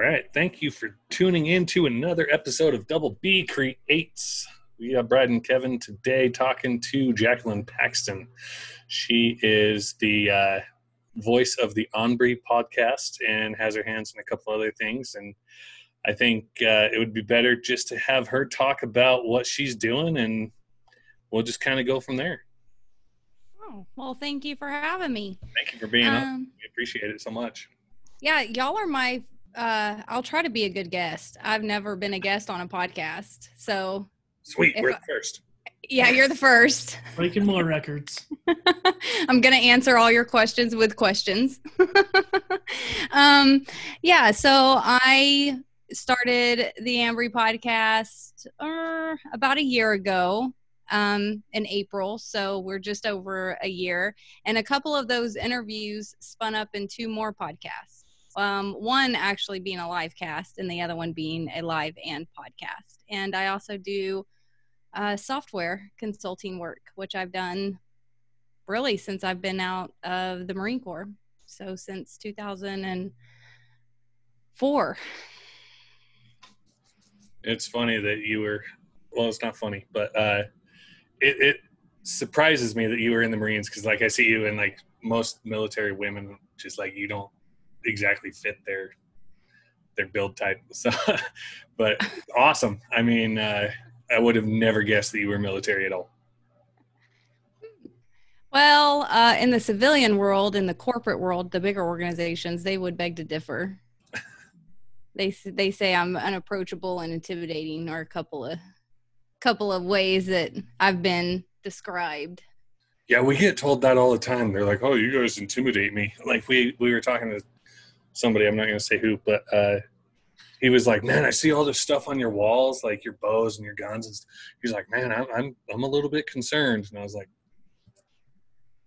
right. Thank you for tuning in to another episode of Double B Creates. We have Brad and Kevin today talking to Jacqueline Paxton. She is the uh, voice of the Awnbry podcast and has her hands in a couple other things. And I think uh, it would be better just to have her talk about what she's doing and we'll just kind of go from there. Oh, well, thank you for having me. Thank you for being um, on. We appreciate it so much. Yeah, y'all are my uh I'll try to be a good guest. I've never been a guest on a podcast. So Sweet, we're the first. Yeah, you're the first. Breaking more records. I'm going to answer all your questions with questions. um yeah, so I started the Awnbry podcast uh, about a year ago um, in April. So we're just over a year. And a couple of those interviews spun up in two more podcasts. Um, one actually being a live cast, and the other one being a live and podcast. And I also do uh, software consulting work, which I've done really since I've been out of the Marine Corps. So since 2004. It's funny that you were, well, it's not funny, but uh, it, it surprises me that you were in the Marines because, like, I see you in like most military women, just like you don't exactly fit their their build type. So, but awesome. I mean, uh, I would have never guessed that you were military at all. Well, uh, in the civilian world, in the corporate world, the bigger organizations, they would beg to differ. they they say I'm unapproachable and intimidating, or a couple of couple of ways that I've been described. Yeah, we get told that all the time. They're like, "Oh, you guys intimidate me." Like we we were talking to somebody, I'm not going to say who, but uh, he was like, "Man, I see all this stuff on your walls, like your bows and your guns." And he's like, "Man, I'm I'm I'm a little bit concerned." And I was like,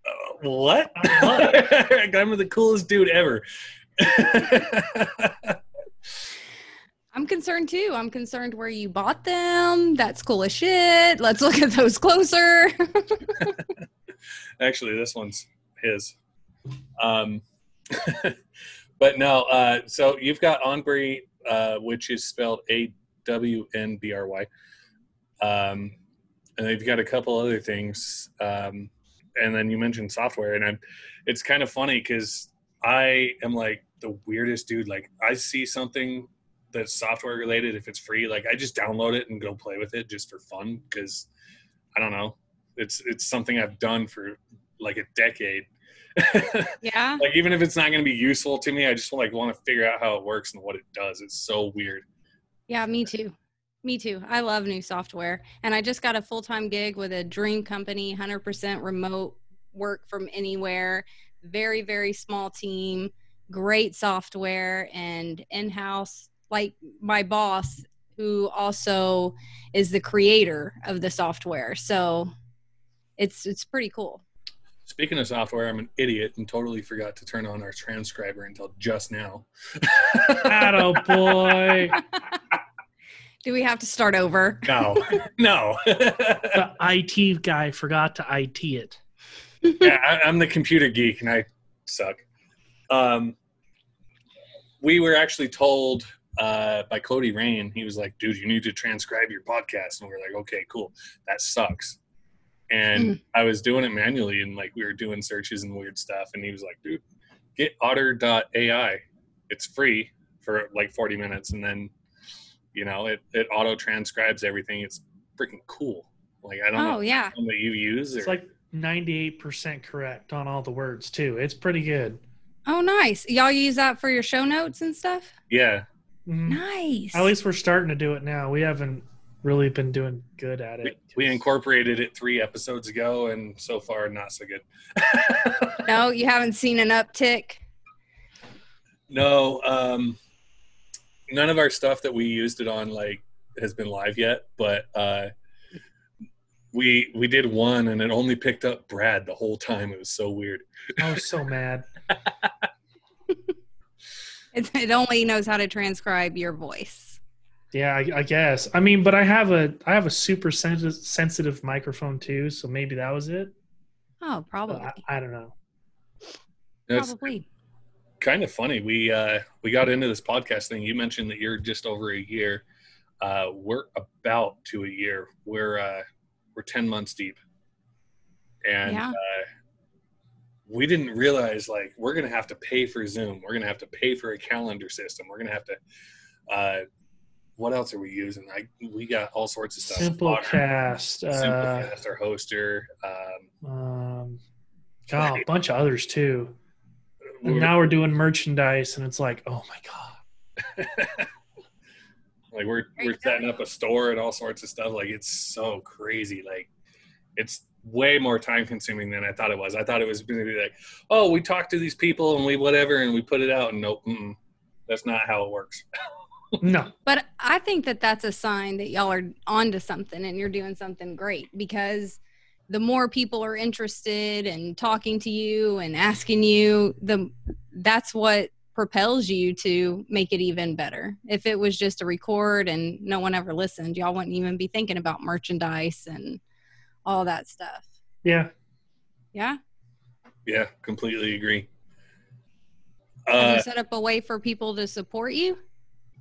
uh, "What? I'm the coolest dude ever." I'm concerned too. I'm concerned where you bought them. That's cool as shit. Let's look at those closer. Actually, this one's his. Um, but no, uh, so you've got Awnbry, uh, which is spelled A W N B R Y. Um, and they've got a couple other things. Um, and then you mentioned software, and I'm, it's kind of funny because I am like the weirdest dude. Like I see something that's software related if it's free like i just download it and go play with it just for fun because i don't know it's it's something i've done for like a decade yeah. Like even if it's not going to be useful to me i just like want to figure out how it works and what it does. It's so weird. Yeah me too. Me too. I love new software and i just got a full-time gig with a dream company 100% remote work from anywhere. Very very small team great software and in-house like my boss who also is the creator of the software. So it's it's pretty cool. Speaking of software, I'm an idiot and totally forgot to turn on our transcriber until just now. Atta boy. Do we have to start over? No, no. the IT guy forgot to IT it. yeah, I, am the computer geek and I suck. Um, we were actually told uh, by Cody Rain. He was like, dude, you need to transcribe your podcast. And we are like, okay, cool. That sucks. And mm. I was doing it manually and like we were doing searches and weird stuff. And he was like, dude, get otter.ai. It's free for like 40 minutes. And then, you know, it, it auto transcribes everything. It's freaking cool. Like, I don't oh, know. yeah. That you use. Or... It's like 98% correct on all the words too. It's pretty good. Oh, nice. Y'all use that for your show notes and stuff? Yeah. Mm-hmm. Nice. At least we're starting to do it now. We haven't really been doing good at it. We, we incorporated it three episodes ago, and so far, not so good. no, you haven't seen an uptick. No, um, none of our stuff that we used it on like has been live yet, but uh, we we did one, and it only picked up Brad the whole time. It was so weird. I was so mad. It, it only knows how to transcribe your voice. Yeah, I, I, guess. I mean, but I have a I have a super sensitive sensitive microphone too, so maybe that was it. Oh, probably. I, I, don't know. Probably. kind of funny. We uh, we got into this podcast thing. You mentioned that you're just over a year. Uh, we're about to a year. We're uh, we're ten months deep, and Yeah. uh, we didn't realize like we're gonna have to pay for Zoom. We're gonna have to pay for a calendar system. We're gonna have to. Uh, what else are we using? I we got all sorts of stuff. Simplecast. Uh, Simplecast, our hoster. Um, um, God, a bunch of others too. And we're- now we're doing merchandise, and it's like, oh my god. like we're we're setting up a store and all sorts of stuff like it's so crazy like it's way more time consuming than i thought it was i thought it was going to be like oh we talked to these people and we whatever and we put it out and nope that's not how it works No, But I think that that's a sign that y'all are onto something and you're doing something great because the more people are interested and talking to you and asking you, the that's what propels you to make it even better. If it was just a record and no one ever listened, y'all wouldn't even be thinking about merchandise and all that stuff. yeah, Yeah. yeah completely agree uh you set up a way for people to support you?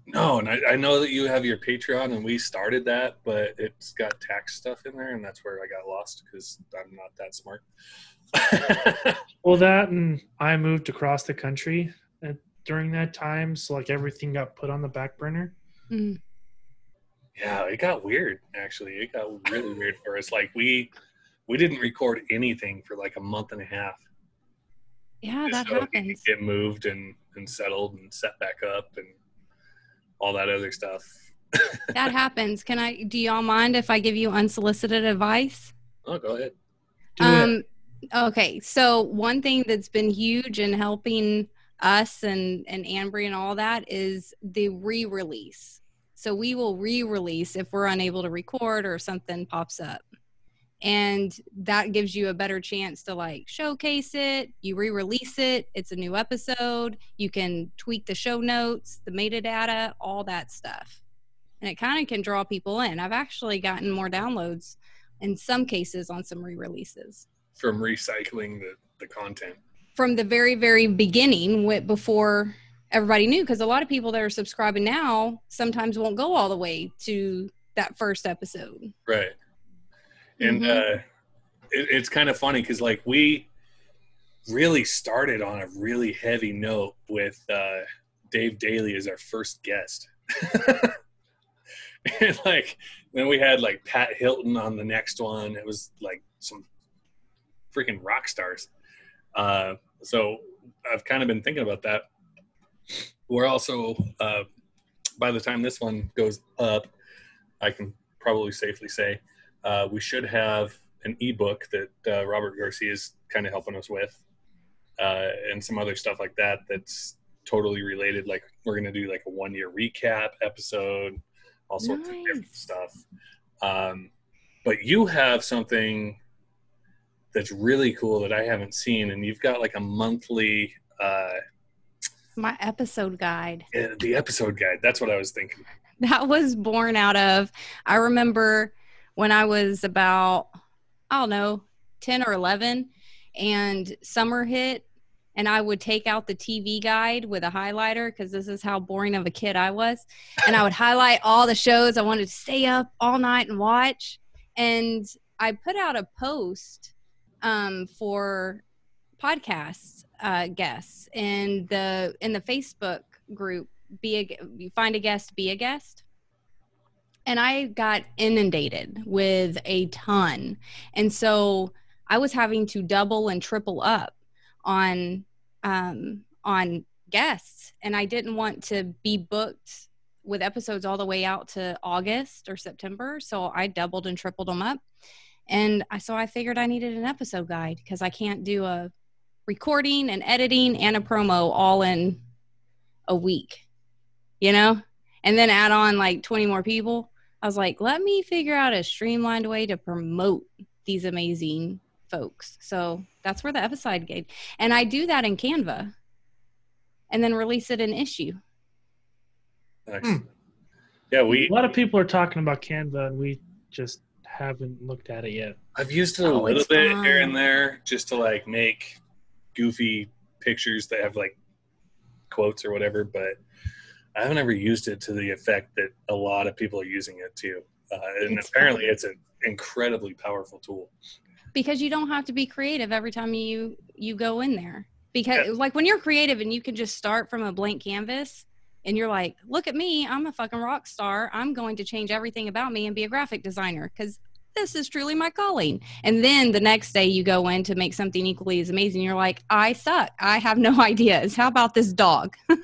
No and I, I know that you have your patreon and we started that but it's got tax stuff in there and that's where i got lost because i'm not that smart well, that and I moved across the country uh, during that time, so like everything got put on the back burner. Mm. Yeah, it got weird. Actually, it got really weird for us. Like we we didn't record anything for like a month and a half. Yeah, that Just so happens. Get moved and and settled and set back up and all that other stuff. that happens. Can I do y'all mind if I give you unsolicited advice? Oh, go ahead. Do it. um okay so one thing that's been huge in helping us and and Awnbry and all that is the re-release so we will re-release if we're unable to record or something pops up and that gives you a better chance to like showcase it you re-release it it's a new episode you can tweak the show notes the metadata all that stuff and it kind of can draw people in i've actually gotten more downloads in some cases on some re-releases From recycling the the content. from the very very beginning went before everybody knew because a lot of people that are subscribing now sometimes won't go all the way to that first episode Right. And Mhm. uh, it, it's kind of funny because like we really started on a really heavy note with uh, Dave Daly as our first guest. and like then we had like Pat Hilton on the next one. It was like some freaking rock stars. Uh, so I've kind of been thinking about that. We're also uh, by the time this one goes up, I can probably safely say uh, we should have an ebook that uh, Robert Garcia is kind of helping us with, uh, and some other stuff like that. That's totally related. Like we're gonna do like a one year recap episode, all sorts of different stuff. Um, but you have something that's really cool that I haven't seen, and you've got like a monthly uh, my episode guide eh, the episode guide. That's what I was thinking. that was born out of i remember when i was about i don't know 10 or 11 and summer hit and i would take out the tv guide with a highlighter because this is how boring of a kid i was and i would highlight all the shows i wanted to stay up all night and watch and i put out a post um, for podcasts uh, guests in the in the facebook group be a you find a guest be a guest and i got inundated with a ton. And so i was having to double and triple up on um on guests. And i didn't want to be booked with episodes all the way out to august or september. So i doubled and tripled them up. And I, so i figured i needed an episode guide because i can't do a recording and editing and a promo all in a week you know? And then add on like 20 more people i was like let me figure out a streamlined way to promote these amazing folks so that's where the episode guide and i do that in canva and then release it in Issuu Excellent. Hmm. Yeah, we. a lot of people are talking about Canva, and we just haven't looked at it yet. I've used it a Oh, little it's bit here and there just to like make goofy pictures that have like quotes or whatever, but I haven't ever used it to the effect that a lot of people are using it to. Uh, and It's apparently, it's an incredibly powerful tool. because you don't have to be creative every time you you go in there because Yeah. like when you're creative and you can just start from a blank canvas and you're like look at me i'm a fucking rock star i'm going to change everything about me and be a graphic designer because this is truly my calling. And then the next day you go in to make something equally as amazing. You're like i suck. I have no ideas. How about this dog?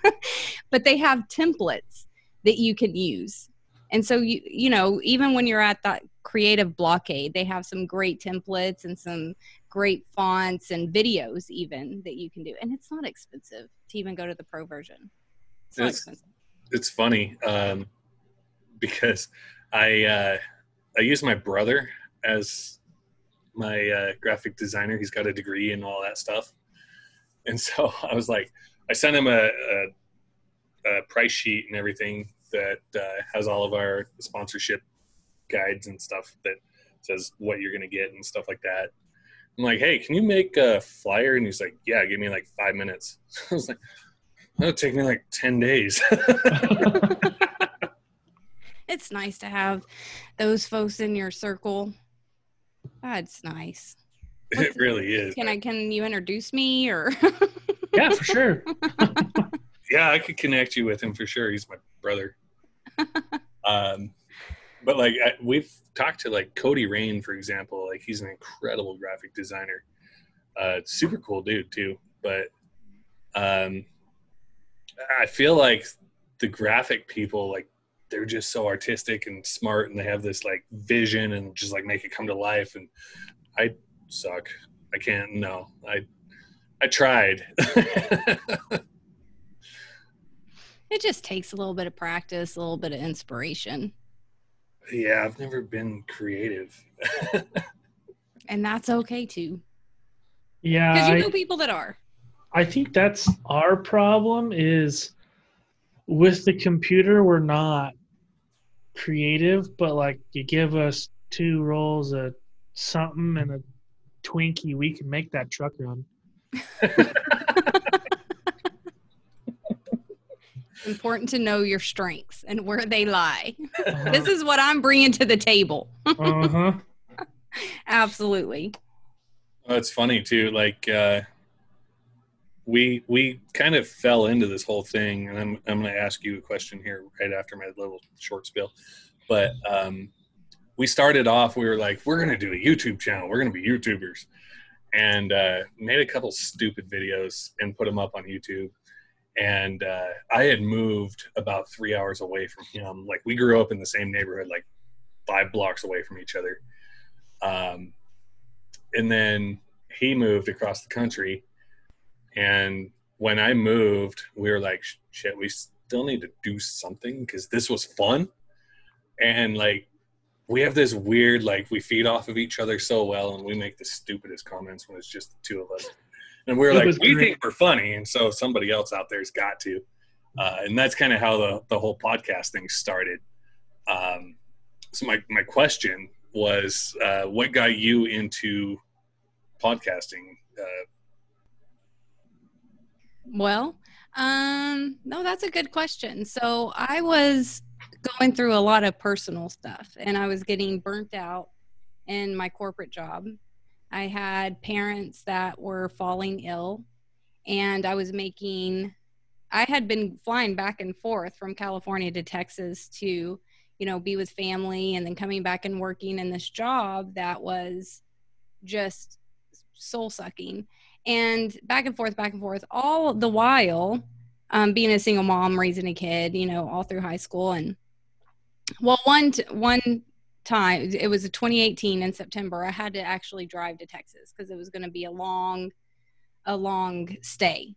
But they have templates that you can use. And so you you know even when you're at that creative blockade they have some great templates and some great fonts and videos even that you can do. And it's not expensive to even go to the pro version. It's not It's- expensive. It's funny um, because I uh, I use my brother as my uh, graphic designer. He's got a degree and all that stuff, and so I was like, I sent him a, a, a price sheet and everything that uh, has all of our sponsorship guides and stuff that says what you're going to get and stuff like that. I'm like, hey, can you make a flyer? And he's like, yeah, give me like five minutes. I was like, that'll take me like 10 days. it's nice to have those folks in your circle that's nice it really is. can i can you introduce me or yeah, for sure. Yeah, I could connect you with him for sure. He's my brother. um, but like I, we've talked to like Cody Rain, for example. Like he's an incredible graphic designer. Uh, super cool dude too. But um, I feel like the graphic people, like they're just so artistic and smart, and they have this like vision and just like make it come to life. And I suck. I can't. No, I I tried. it just takes a little bit of practice a little bit of inspiration Yeah, I've never been creative. and that's okay too Yeah, because you I- know people that are I think that's our problem is with the computer we're not creative, but like you give us two rolls of something and a Twinkie, we can make that truck run. important to know your strengths and where they lie Uh-huh. this is what i'm bringing to the table uh-huh. absolutely Oh, it's funny too. Like uh, we we kind of fell into this whole thing, and I'm I'm going to ask you a question here right after my little short spill. But um, we started off. We were like, we're going to do a YouTube channel. We're going to be YouTubers, and uh, made a couple stupid videos and put them up on YouTube. And uh, I had moved about three hours away from him. Like we grew up in the same neighborhood, like five blocks away from each other. Um, and then he moved across the country and when i moved we were like shit we still need to do something because this was fun. And like we have this weird like we feed off of each other so well and we make the stupidest comments when it's just the two of us. And we we're It like we great. think we're funny and so somebody else out there's got to. Uh, and that's kind of how the, the whole podcast thing started. Um, so my, my question was uh, what got you into podcasting? Uh, Well, um, no, that's a good question. So I was going through a lot of personal stuff and I was getting burnt out in my corporate job. I had parents that were falling ill and I was making I had been flying back and forth from California to Texas to, you know, be with family and then coming back and working in this job that was just soul sucking and back and forth, back and forth, all the while um, being a single mom, raising a kid, you know, all through high school. And well, one t- one time, it was 2018 in September. I had to actually drive to Texas because it was going to be a long, a long stay.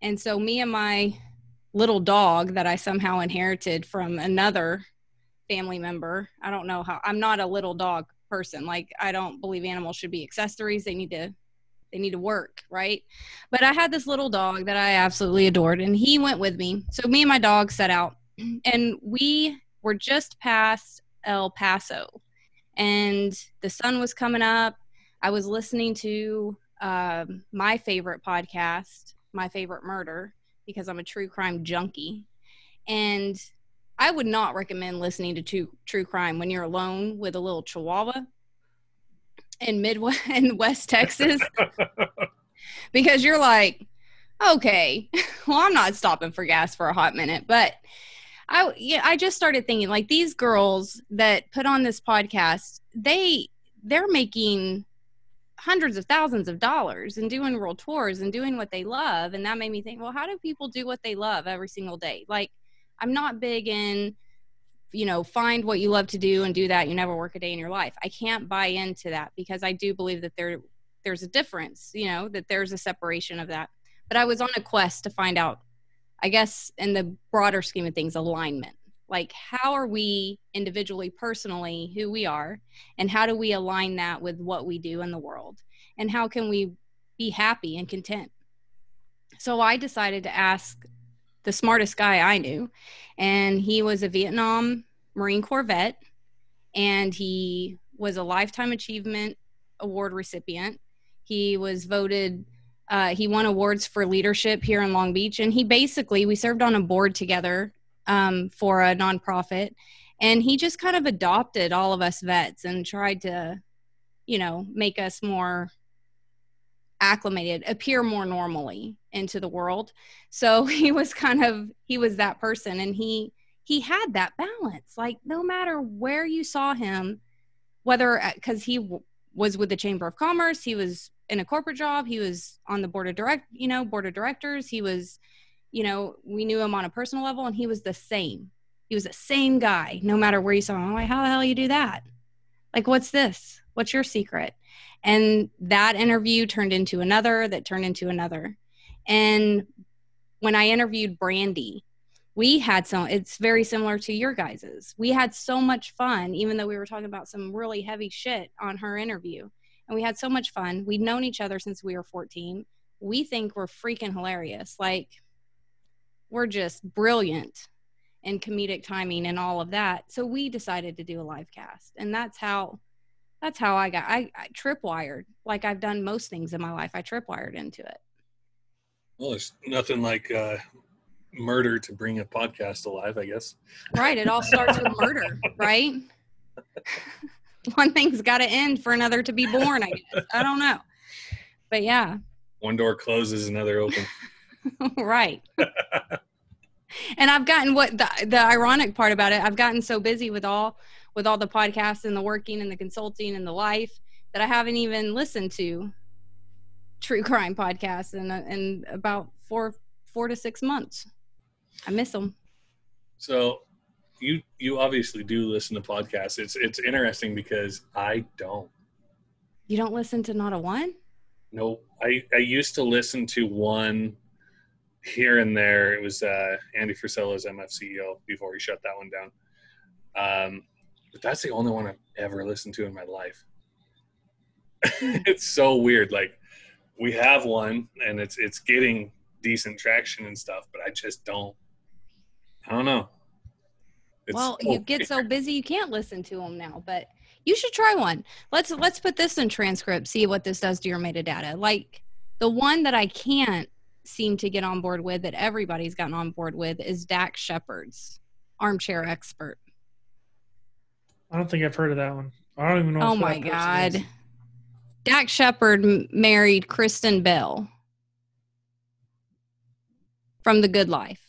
And so me and my little dog that I somehow inherited from another family member. I don't know how. I'm not a little dog person. Like I don't believe animals should be accessories. They need to they need to work, right? But I had this little dog that I absolutely adored, and he went with me. So me and my dog set out, and we were just past El Paso, and the sun was coming up. I was listening to um, my favorite podcast, My Favorite Murder, because I'm a true crime junkie. And I would not recommend listening to true, true crime when you're alone with a little chihuahua in Midwest in West Texas because you're like, okay, well, I'm not stopping for gas for a hot minute, but I yeah, I just started thinking like these girls that put on this podcast, they they're making hundreds of thousands of dollars and doing world tours and doing what they love and that made me think, well, how do people do what they love every single day? Like I'm not big in you know, find what you love to do and do that. You never work a day in your life. I can't buy into that because I do believe that there there's a difference, you know, that there's a separation of that. But I was on a quest to find out, I guess, in the broader scheme of things, alignment. Like, how are we individually, personally, who we are, and how do we align that with what we do in the world? And how can we be happy and content? So I decided to ask the smartest guy I knew, and he was a Vietnam Marine Corps vet, and he was a Lifetime Achievement Award recipient. He was voted. Uh, he won awards for leadership here in Long Beach, and he basically we served on a board together um, for a nonprofit, and he just kind of adopted all of us vets and tried to, you know, make us more acclimated, appear more normally into the world. So he was kind of he was that person and he he had that balance. Like no matter where you saw him, whether uh, cuz he w- was with the Chamber of Commerce, he was in a corporate job, he was on the board of direct, you know, board of directors, he was you know, we knew him on a personal level and he was the same. He was the same guy no matter where you saw him. I'm like, how the hell you do that? Like what's this? What's your secret? And that interview turned into another, that turned into another. And when I interviewed Brandy, we had some, it's very similar to your guys's. We had so much fun, even though we were talking about some really heavy shit on her interview. And we had so much fun. We'd known each other since we were 14. We think we're freaking hilarious. Like, we're just brilliant in comedic timing and all of that. So we decided to do a live cast. And that's how that's how I got I, I tripwired like I've done most things in my life. I tripwired into it. Well, there's nothing like uh, murder to bring a podcast alive, I guess. Right. It all starts with murder, right? One thing's got to end for another to be born. I guess I don't know, but yeah. One door closes, another open. right. and I've gotten what the the ironic part about it. I've gotten so busy with all with all the podcasts and the working and the consulting and the life that I haven't even listened to true crime podcasts in in about four four to six months. I miss them. So you you obviously do listen to podcasts. It's it's interesting because I don't. You don't listen to not a one? No, I I used to listen to one here and there. It was uh, Andy Frisella's MF CEO before he shut that one down. Um, but that's the only one I've ever listened to in my life. It's so weird. Like we have one and it's it's getting decent traction and stuff, but I just don't. I don't know. It's well, so you get weird. so busy you can't listen to them now, but you should try one. Let's let's put this in transcript. See what this does to your metadata. Like the one that I can't seem to get on board with that everybody's gotten on board with is Dax Shepard's armchair expert. I don't think I've heard of that one. I don't even know. Oh my god. Dax Shepard married Kristen Bell from The Good Life.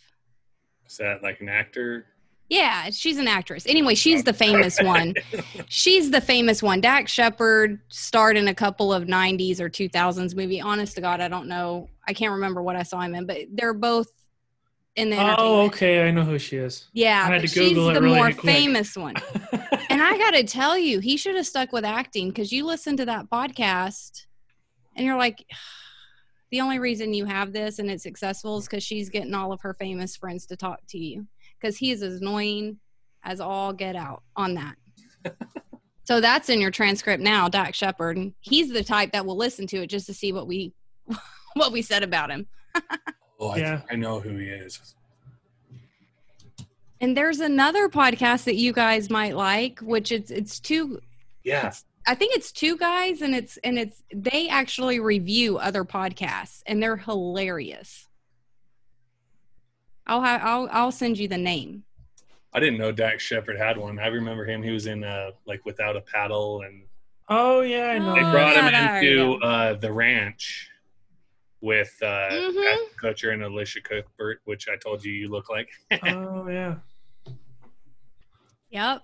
Is that like an actor? Yeah, she's an actress. Anyway, she's the famous one. she's the famous one. Dax Shepard starred in a couple of 90s or 2000s movie. Honest to God, I don't know. I can't remember what I saw him in, but they're both in the Oh, okay. I know who she is. Yeah, but she's the really more quick. famous one. and I got to tell you, he should have stuck with acting because you listen to that podcast and you're like, the only reason you have this and it's successful is because she's getting all of her famous friends to talk to you because he is as annoying as all get out on that. so that's in your transcript now, Dax Shepard. He's the type that will listen to it just to see what we what we said about him. Oh, I, yeah. I know who he is. And there's another podcast that you guys might like, which it's it's two. Yeah. It's, I think it's two guys, and it's and it's they actually review other podcasts, and they're hilarious. I'll have I'll I'll send you the name. I didn't know Dax Shepard had one. I remember him. He was in uh, like Without a Paddle, and Oh yeah, I know. they brought yeah, him there into you uh, the ranch with uh, Mhm. Ashton Kutcher and Elisha Cuthbert, which I told you you look like. oh yeah. Yep.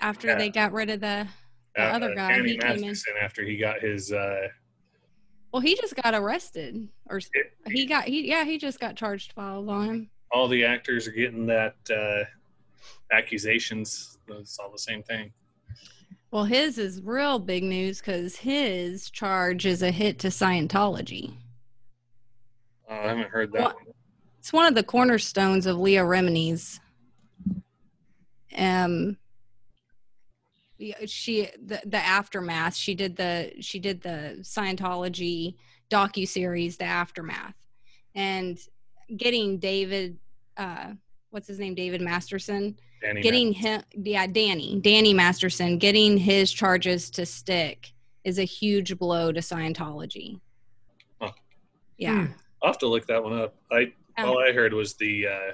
After Yeah. they got rid of the The other guy, Uh, Danny he came in. After he got his. Uh, well, he just got arrested, or It- he got he yeah he just got charged filed on him. all the actors are getting that uh, accusations. It's all the same thing. Well, his is real big news because his charge is a hit to Scientology. Oh, I haven't heard that What? one. It's one of the cornerstones of Leah Remini's. Um, yeah, she the the aftermath. She did the she did the Scientology docu series, The Aftermath, and getting David, uh, what's his name, David Masterson, Danny getting him, yeah, Danny, Danny Masterson, getting his charges to stick is a huge blow to Scientology. Huh. Yeah. Hmm. I'll have to look that one up. I Um, all I heard was the uh,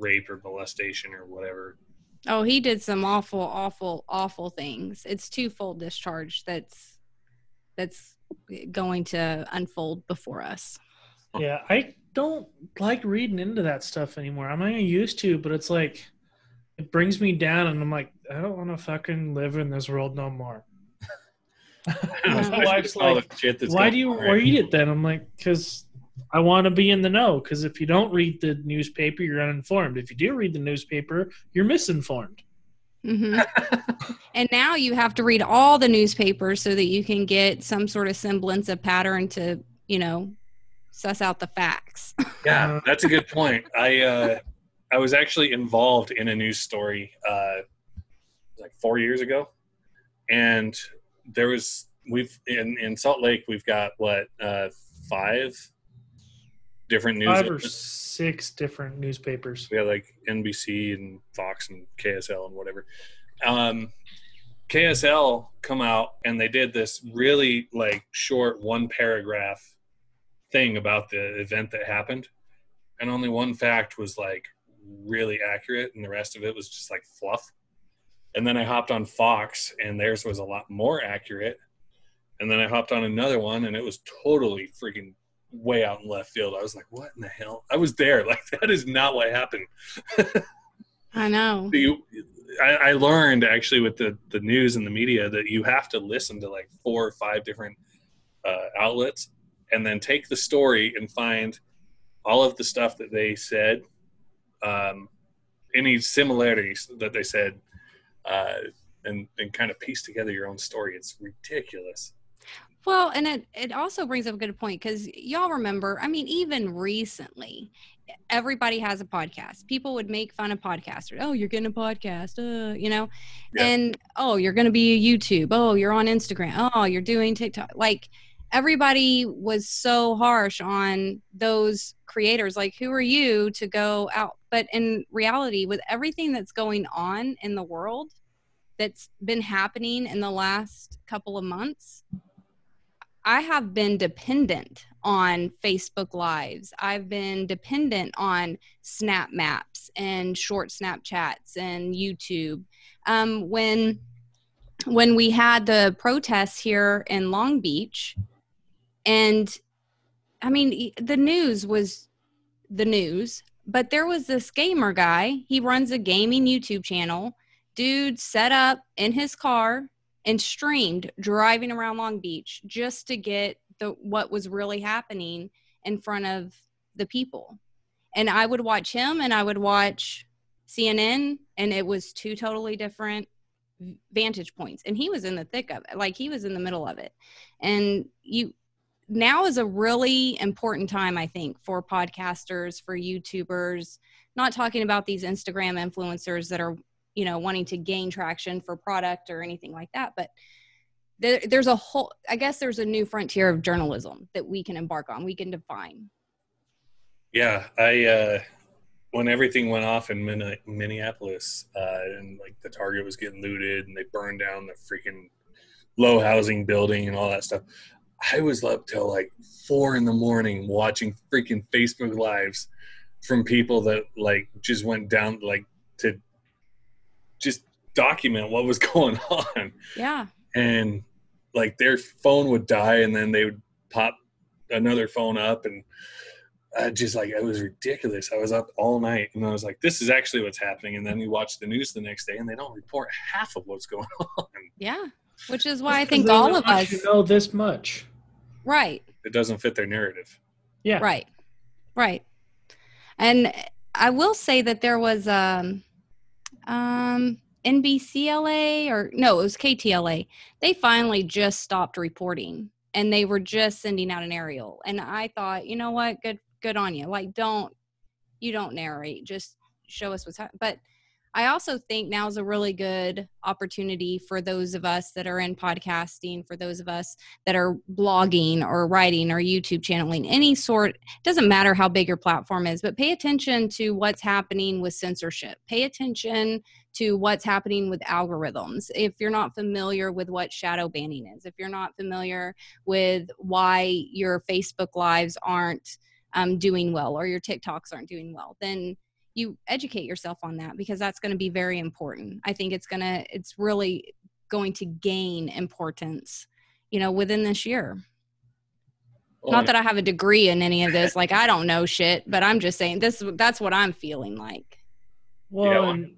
rape or molestation or whatever. Oh, he did some awful, awful, awful things. It's twofold discharge that's that's going to unfold before us. Yeah, I don't like reading into that stuff anymore. I'm not used to, but it's like it brings me down, and I'm like, I don't want to fucking live in this world no more. My wife's like, the shit that's Why do you read it then? I'm like, because I want to be in the know. Because if you don't read the newspaper, you're uninformed. If you do read the newspaper, you're misinformed. hmm and now you have to read all the newspapers so that you can get some sort of semblance of pattern to, you know, suss out the facts. Yeah, that's a good point. I uh, I was actually involved in a news story uh, like four years ago, and there was we've in in Salt Lake we've got what uh, five different news. Five or six different newspapers. We got like NBC and Fox and KSL and whatever. Um, KSL come out and they did this really like short one paragraph thing about the event that happened, and only one fact was like really accurate, and the rest of it was just like fluff. And then I hopped on Fox, and theirs was a lot more accurate. And then I hopped on another one, and it was totally freaking way out in left field. I was like, "What in the hell?" I was there. Like that is not what happened. I know. you, I, I learned actually with the the news and the media that you have to listen to like four or five different uh, outlets, and then take the story and find all of the stuff that they said, um, any similarities that they said, uh, and and kind of piece together your own story. It's ridiculous. Well, and it, it also brings up a good point because y'all remember, I mean, even recently, everybody has a podcast. People would make fun of podcasters. Oh, you're getting a podcast, uh, you know, Yeah. and oh, you're going to be a YouTube. Oh, you're on Instagram. Oh, you're doing TikTok. Like everybody was so harsh on those creators. Like, who are you to go out? But in reality, with everything that's going on in the world, that's been happening in the last couple of months, I have been dependent on Facebook Lives. I've been dependent on Snap Maps and short Snapchats and YouTube. Um, when when we had the protests here in Long Beach, and I mean the news was the news, but there was this gamer guy. He runs a gaming YouTube channel. Dude set up in his car and streamed driving around Long Beach just to get the what was really happening in front of the people. And I would watch him and I would watch CNN and it was two totally different vantage points and he was in the thick of it like he was in the middle of it and you now is a really important time i think for podcasters for youtubers not talking about these instagram influencers that are you know wanting to gain traction for product or anything like that but there, there's a whole i guess there's a new frontier of journalism that we can embark on we can define Yeah, I uh, when everything went off in Min- Minneapolis uh, and like the Target was getting looted and they burned down the freaking low housing building and all that stuff. I was up till like four in the morning watching freaking Facebook lives from people that like just went down like to just document what was going on Yeah. and like their phone would die and then they would pop another phone up and I just like it was ridiculous. I was up all night and I was like, this is actually what's happening. And then we watch the news the next day and they don't report half of what's going on. Yeah. Which is why I think all of us you know this much. right. It doesn't fit their narrative. Yeah. Right. Right. And I will say that there was um um NBCLA or no, it was KTLA. They finally just stopped reporting and they were just sending out an aerial. And I thought, you know what? Good good on you. Like don't you don't narrate, just show us what's happening. But I also think now is a really good opportunity for those of us that are in podcasting, for those of us that are blogging or writing or YouTube channeling, any sort, doesn't matter how big your platform is, but pay attention to what's happening with censorship. Pay attention to what's happening with algorithms. If you're not familiar with what shadow banning is, if you're not familiar with why your Facebook lives aren't um, doing well or your TikToks aren't doing well, then you educate yourself on that because that's going to be very important. I think it's going to, it's really going to gain importance, you know, within this year. Well, Not that I have a degree in any of this, like I don't know shit, but I'm just saying this. That's what I'm feeling like. Well, Yeah. and-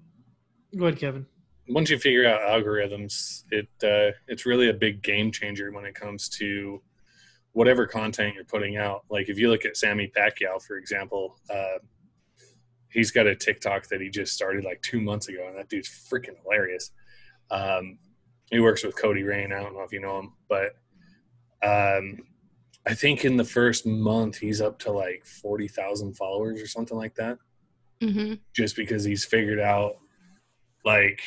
go ahead, Kevin. once you figure out algorithms, it uh, it's really a big game changer when it comes to whatever content you're putting out. Like if you look at Sammy Pacquiao, for example, uh, he's got a TikTok that he just started like two months ago, and that dude's freaking hilarious. Um, he works with Cody Rain. I don't know if you know him, but um, I think in the first month he's up to like forty thousand followers or something like that hmm just because he's figured out like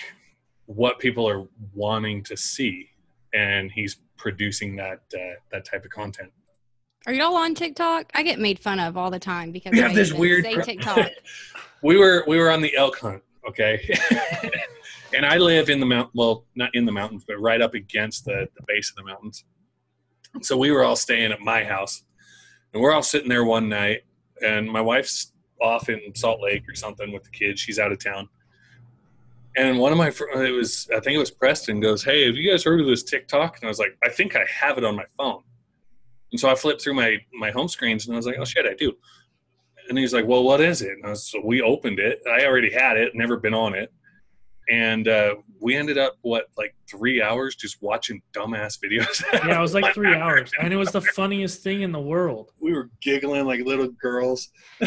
what people are wanting to see and he's producing that uh, that type of content Are y'all on TikTok? I get made fun of all the time because we I have this weird say TikTok. we were we were on the elk hunt okay? And i live in the mount well not in the mountains but right up against the, the base of the mountains. So we were all staying at my house and we're all sitting there one night and my wife's off in salt lake or something with the kids. She's out of town. And one of my fr- it was i think it was preston goes hey have you guys heard of this tiktok? And i was like i think i have it on my phone and so i flipped through my my home screens and i was like oh shit i do and he's like, "Well, what is it?" And I was, so we opened it. I already had it, never been on it, and uh, we ended up what like three hours just watching dumbass videos. Yeah, it was like three hours, and it was the funniest thing in the world. we were giggling like little girls.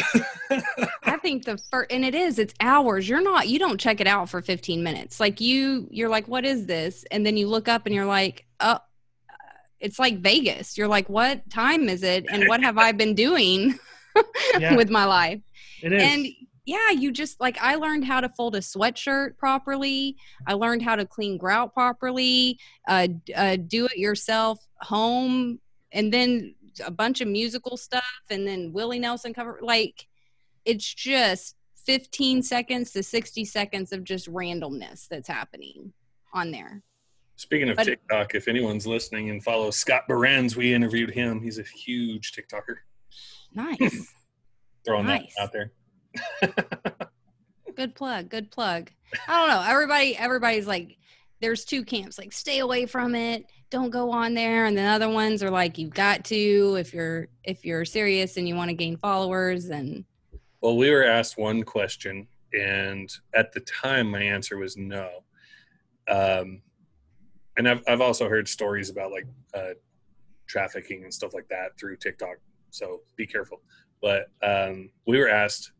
I think the first, and it is, it's hours. You're not, you don't check it out for 15 minutes. Like you, you're like, what is this? And then you look up and you're like, oh, it's like Vegas. You're like, what time is it? And what have I been doing Yeah, with my life? it is. And yeah, you just like I learned how to fold a sweatshirt properly. I learned how to clean grout properly, uh, uh, do it yourself home, and then a bunch of musical stuff, and then Willie Nelson cover. Like it's just 15 seconds to 60 seconds of just randomness that's happening on there. Speaking of But- TikTok, if anyone's listening and follows Scott Barenz, we interviewed him. He's a huge TikToker. Nice. Throwing Nice. that out there. good plug good plug i don't know everybody everybody's like there's two camps like stay away from it don't go on there and then other ones are like you've got to if you're if you're serious and you want to gain followers and Well, we were asked one question, and at the time, my answer was no. Um, and I've I've also heard stories about like uh, trafficking and stuff like that through TikTok. So be careful. But um, we were asked,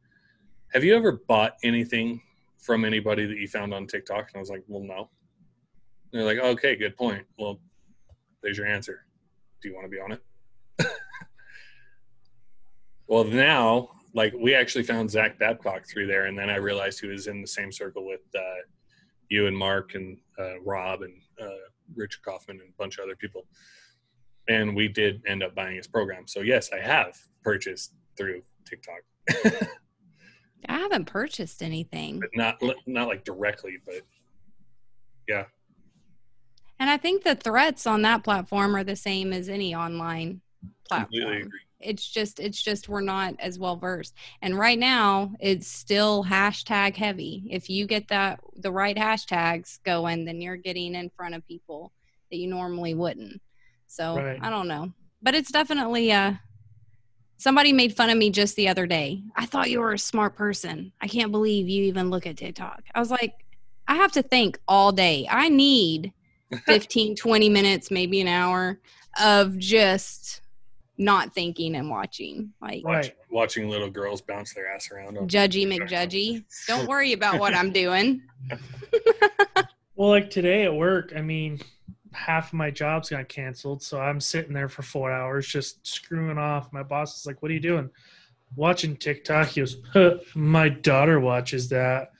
"Have you ever bought anything from anybody that you found on TikTok?" And I was like, "Well, no." And they're like, "Okay, good point. Well, there's your answer. Do you want to be on it?" Well, now, like, we actually found Zach Babcock through there, and then I realized he was in the same circle with uh, you and Mark and uh, Rob and uh, Richard Kaufman and a bunch of other people. And we did end up buying his program. So, yes, I have purchased through TikTok, i haven't purchased anything but not not like directly, but yeah. and i think the threats on that platform are the same as any online completely platform agree. It's just it's just we're not as well versed. And right now it's still hashtag heavy. If you get that the right hashtags going then you're getting in front of people that you normally wouldn't. So Right. i don't know. But it's definitely uh somebody made fun of me just the other day. I thought you were a smart person. I can't believe you even look at tiktok. I was like i have to think all day. I need 15 20 minutes maybe an hour of just not thinking and watching like Right. Watch, watching little girls bounce their ass around. On, judgy mcjudgy don't worry about what i'm doing Well, like today at work, I mean, half of my jobs got canceled, so I'm sitting there for four hours just screwing off. My boss is like, "What are you doing?" Watching TikTok. He goes, huh, "My daughter watches that,"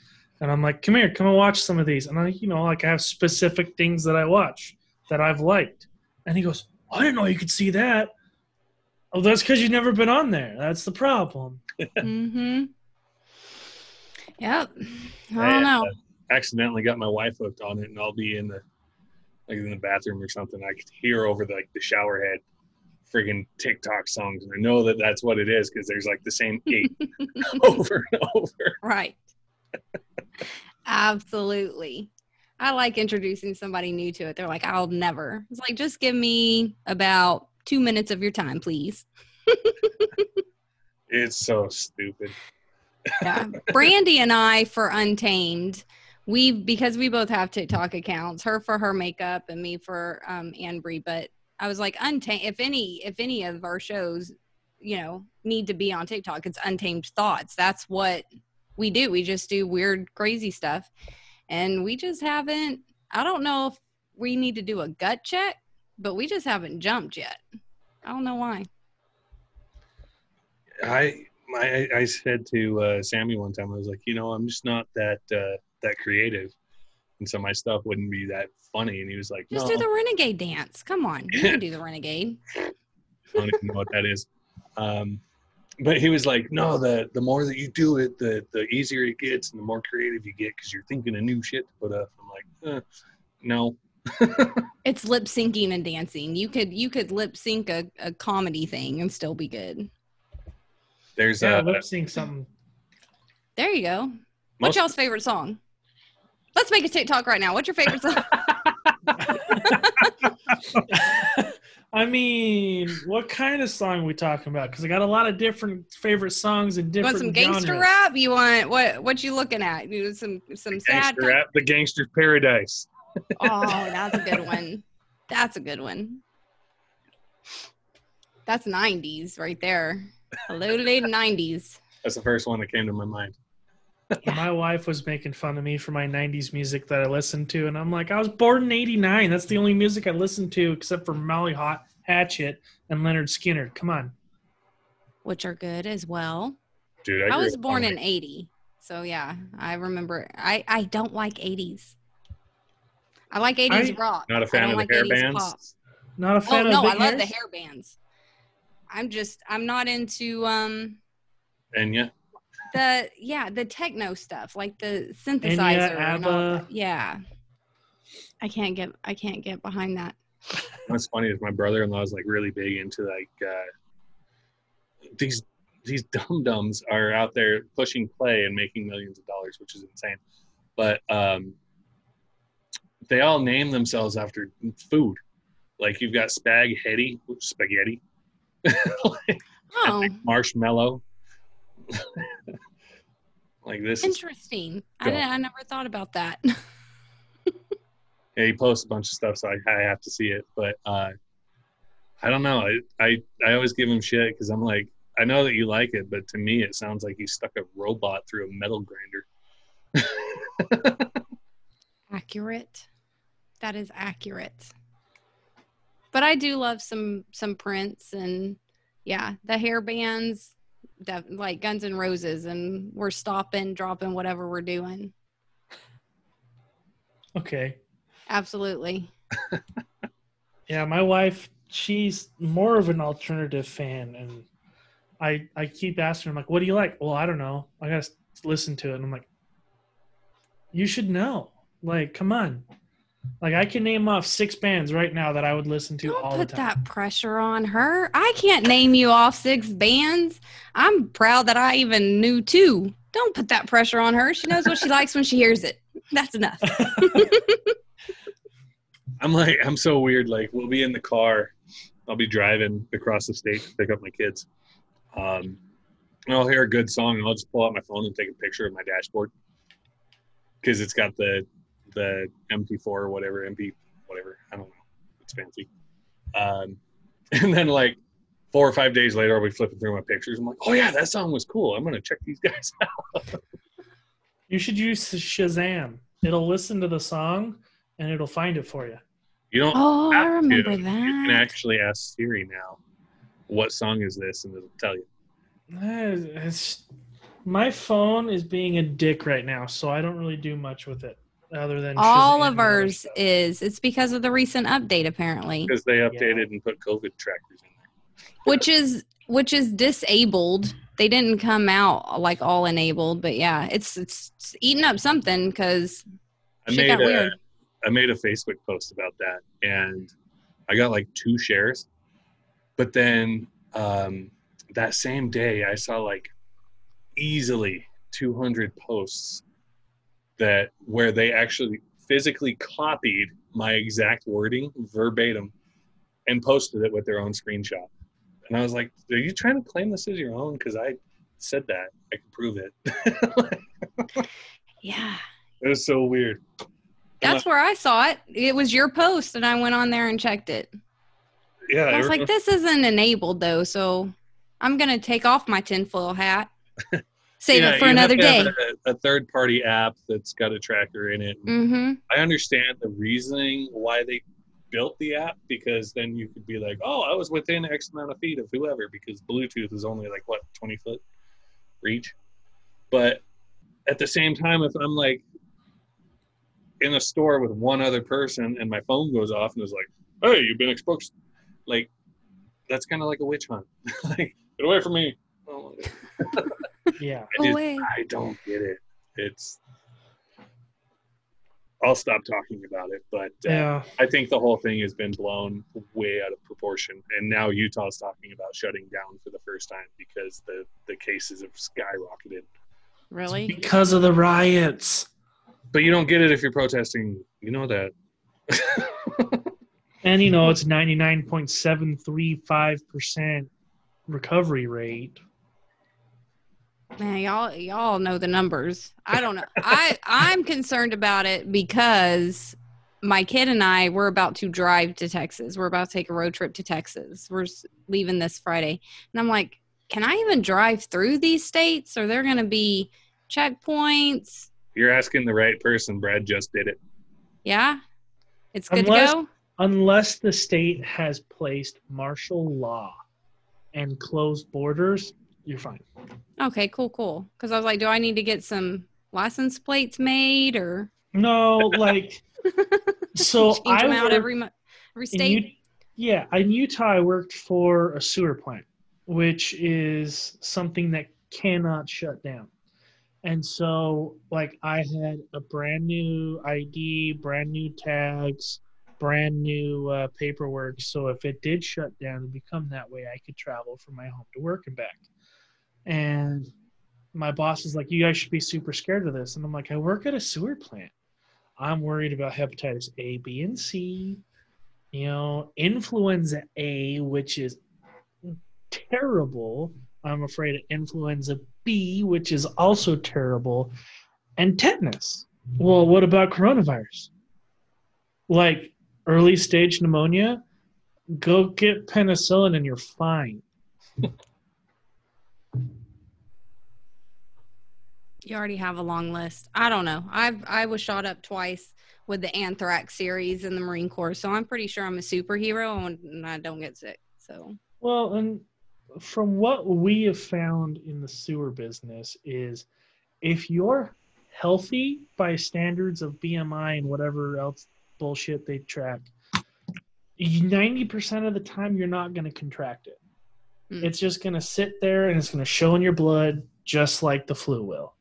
and I'm like, "Come here, come and watch some of these." And I, you know, like I have specific things that I watch that I've liked, and he goes, "I didn't know you could see that." Oh, that's because you've never been on there. That's the problem. mm-hmm yep i I, don't know uh, accidentally got my wife hooked on it, and I'll be in the like in the bathroom or something. I could hear over the, like the shower head, friggin' TikTok songs, and I know that that's what it is because there's like the same eight over and over. right absolutely i like introducing somebody new to it they're like i'll never it's like just give me about two minutes of your time please It's so stupid. yeah. Brandy and I for Untamed, we because we both have TikTok accounts, her for her makeup and me for um Awnbry, but I was like Untamed if any if any of our shows, you know, need to be on TikTok, it's Untamed Thoughts. That's what we do. We just do weird crazy stuff. And we just haven't I don't know if we need to do a gut check, but we just haven't jumped yet. I don't know why. I my I said to uh, Sammy one time, I was like, you know, I'm just not that uh, that creative, and so my stuff wouldn't be that funny. And he was like, Just no, do the renegade dance. Come on. You can do the renegade. I don't even know what that is. Um, but he was like, no, the the more that you do it, the the easier it gets, and the more creative you get because you're thinking of new shit to put up. I'm like, eh, no, It's lip syncing and dancing. You could you could lip sync a, a comedy thing and still be good. there's Yeah, uh, lip sync something. There you go. What's most- y'all's favorite song? Let's make a TikTok right now. What's your favorite song? I mean, what kind of song we talking about? Because I got a lot of different favorite songs and You want different some gangster genres. rap? You want what? What you looking at? You want some some sad? gangster rap, the gangster's paradise. Oh, that's a good one. That's a good one. That's '90s right there. Hello, late '90s. That's the first one that came to my mind. My wife was making fun of me for my '90s music that I listened to, and I'm like, I was born in '89. That's the only music I listened to, except for Molly Hot Hatchet and Lynyrd Skynyrd. Come on. which are good as well. Dude, I, I was born in 80. So yeah, I remember I I don't like 80s. I like 80s I- rock. Not a fan don't of like hair bands. pop. Not a fan Oh fan no, of I big love the hairs? hair bands. I'm just I'm not into um And yeah, the yeah, the techno stuff, like the synthesizer and all ABBA. that. Yeah. I can't get I can't get behind that. what's funny is my brother-in-law is like really big into like uh, these these dum dums are out there pushing play and making millions of dollars, which is insane. But um, they all name themselves after food. Like you've got Spag Heddy, spaghetti, Oh, Marshmello. like this is interesting. I I never thought about that. yeah, he posts a bunch of stuff, so I, I have to see it. But uh, I don't know. I I, I always give him shit because I'm like, I know that you like it, but to me, it sounds like he stuck a robot through a metal grinder. accurate that is accurate but i do love some some Prince and yeah the hair bands def- like Guns N' Roses and we're stopping dropping whatever we're doing Okay. absolutely Yeah, my wife, she's more of an alternative fan, and I I keep asking her, I'm like, "What do you like?" Well, I don't know. I gotta listen to it, and I'm like, "You should know." Like, come on. Like I can name off six bands right now that I would listen to Don't all the put time. that pressure on her. I can't name you off six bands. I'm proud that I even knew two. Don't put that pressure on her. She knows what she likes when she hears it. That's enough. I'm like, I'm so weird. Like, we'll be in the car. I'll be driving across the state to pick up my kids. Um, and I'll hear a good song, and I'll just pull out my phone and take a picture of my dashboard because it's got the the MP4 or whatever MP whatever. I don't know. It's fancy. Um, and then like four or five days later, I'll be flipping through my pictures. I'm like, oh yeah, that song was cool. I'm gonna check these guys out. You should use Shazam. It'll listen to the song and it'll find it for you. You don't Oh, I have to. remember You can that. actually ask Siri now, what song is this, and it'll tell you. It's, my phone is being a dick right now, so I don't really do much with it other than All Shazam of ours is. It's because of the recent update, apparently, because they updated and put COVID trackers in there. which is which is disabled. They didn't come out like all enabled, but yeah, it's it's, it's eating up something because I Shit made got a weird. I made a Facebook post about that, and I got like two shares. But then um, that same day, I saw like easily 200 posts that where they actually physically copied my exact wording verbatim and posted it with their own screenshot. And I was like, "Are you trying to claim this as your own? Because I said that. I can prove it." yeah, it was so weird. that's where I saw it. It was your post, and I went on there and checked it. Yeah, I was like, this isn't enabled though, so I'm gonna take off my tinfoil hat, save Yeah, it for you have another to have day. A, a third party app that's got a tracker in it. Mm-hmm. I understand the reasoning why they built the app because then you could be like, oh, I was within X amount of feet of whoever because Bluetooth is only like what 20 foot reach. But at the same time, if I'm like in a store with one other person and my phone goes off and is like, hey, you've been exposed, like that's kind of like a witch hunt. like, get away from me. Oh, Yeah. I just- Away. I don't get it. It's. I'll stop talking about it, but uh, Yeah. I think the whole thing has been blown way out of proportion, and now Utah's talking about shutting down for the first time because the the cases have skyrocketed. Really? Because of the riots. But you don't get it if you're protesting. You know that. And you know, it's 99.735% recovery rate. Man, y'all y'all know the numbers. I don't know. I I'm concerned about it because my kid and I we're about to drive to Texas. We're about to take a road trip to Texas. We're leaving this Friday. And I'm like, can I even drive through these states? Are there going to be checkpoints? You're asking the right person. Brad just did it. Yeah. It's good Unless- to go. Unless the state has placed martial law and closed borders, you're fine. Okay, cool, cool. Cuz I was like, do I need to get some license plates made or No, like, so change I them out every every in state? Ut- yeah, in Utah, I worked for a sewer plant, which is something that cannot shut down. And so, like, I had a brand new ID, brand new tags, brand new uh, paperwork. So if it did shut down and become that way, I could travel from my home to work and back. And my boss is like, "You guys should be super scared of this," and I'm like, "I work at a sewer plant. I'm worried about hepatitis A, B, and C." you know, influenza A, which is terrible. I'm afraid of influenza B, which is also terrible, and tetanus. Well, what about coronavirus? Like early stage pneumonia, go get penicillin and you're fine. You already have a long list. I don't know. I've I was shot up twice with the anthrax series in the Marine Corps, so I'm pretty sure I'm a superhero and, I don't get sick. So Well, and from what we have found in the sewer business is if you're healthy by standards of BMI and whatever else bullshit they track, 90% of the time you're not going to contract it. Hmm. It's just going to sit there and it's going to show in your blood just like the flu will.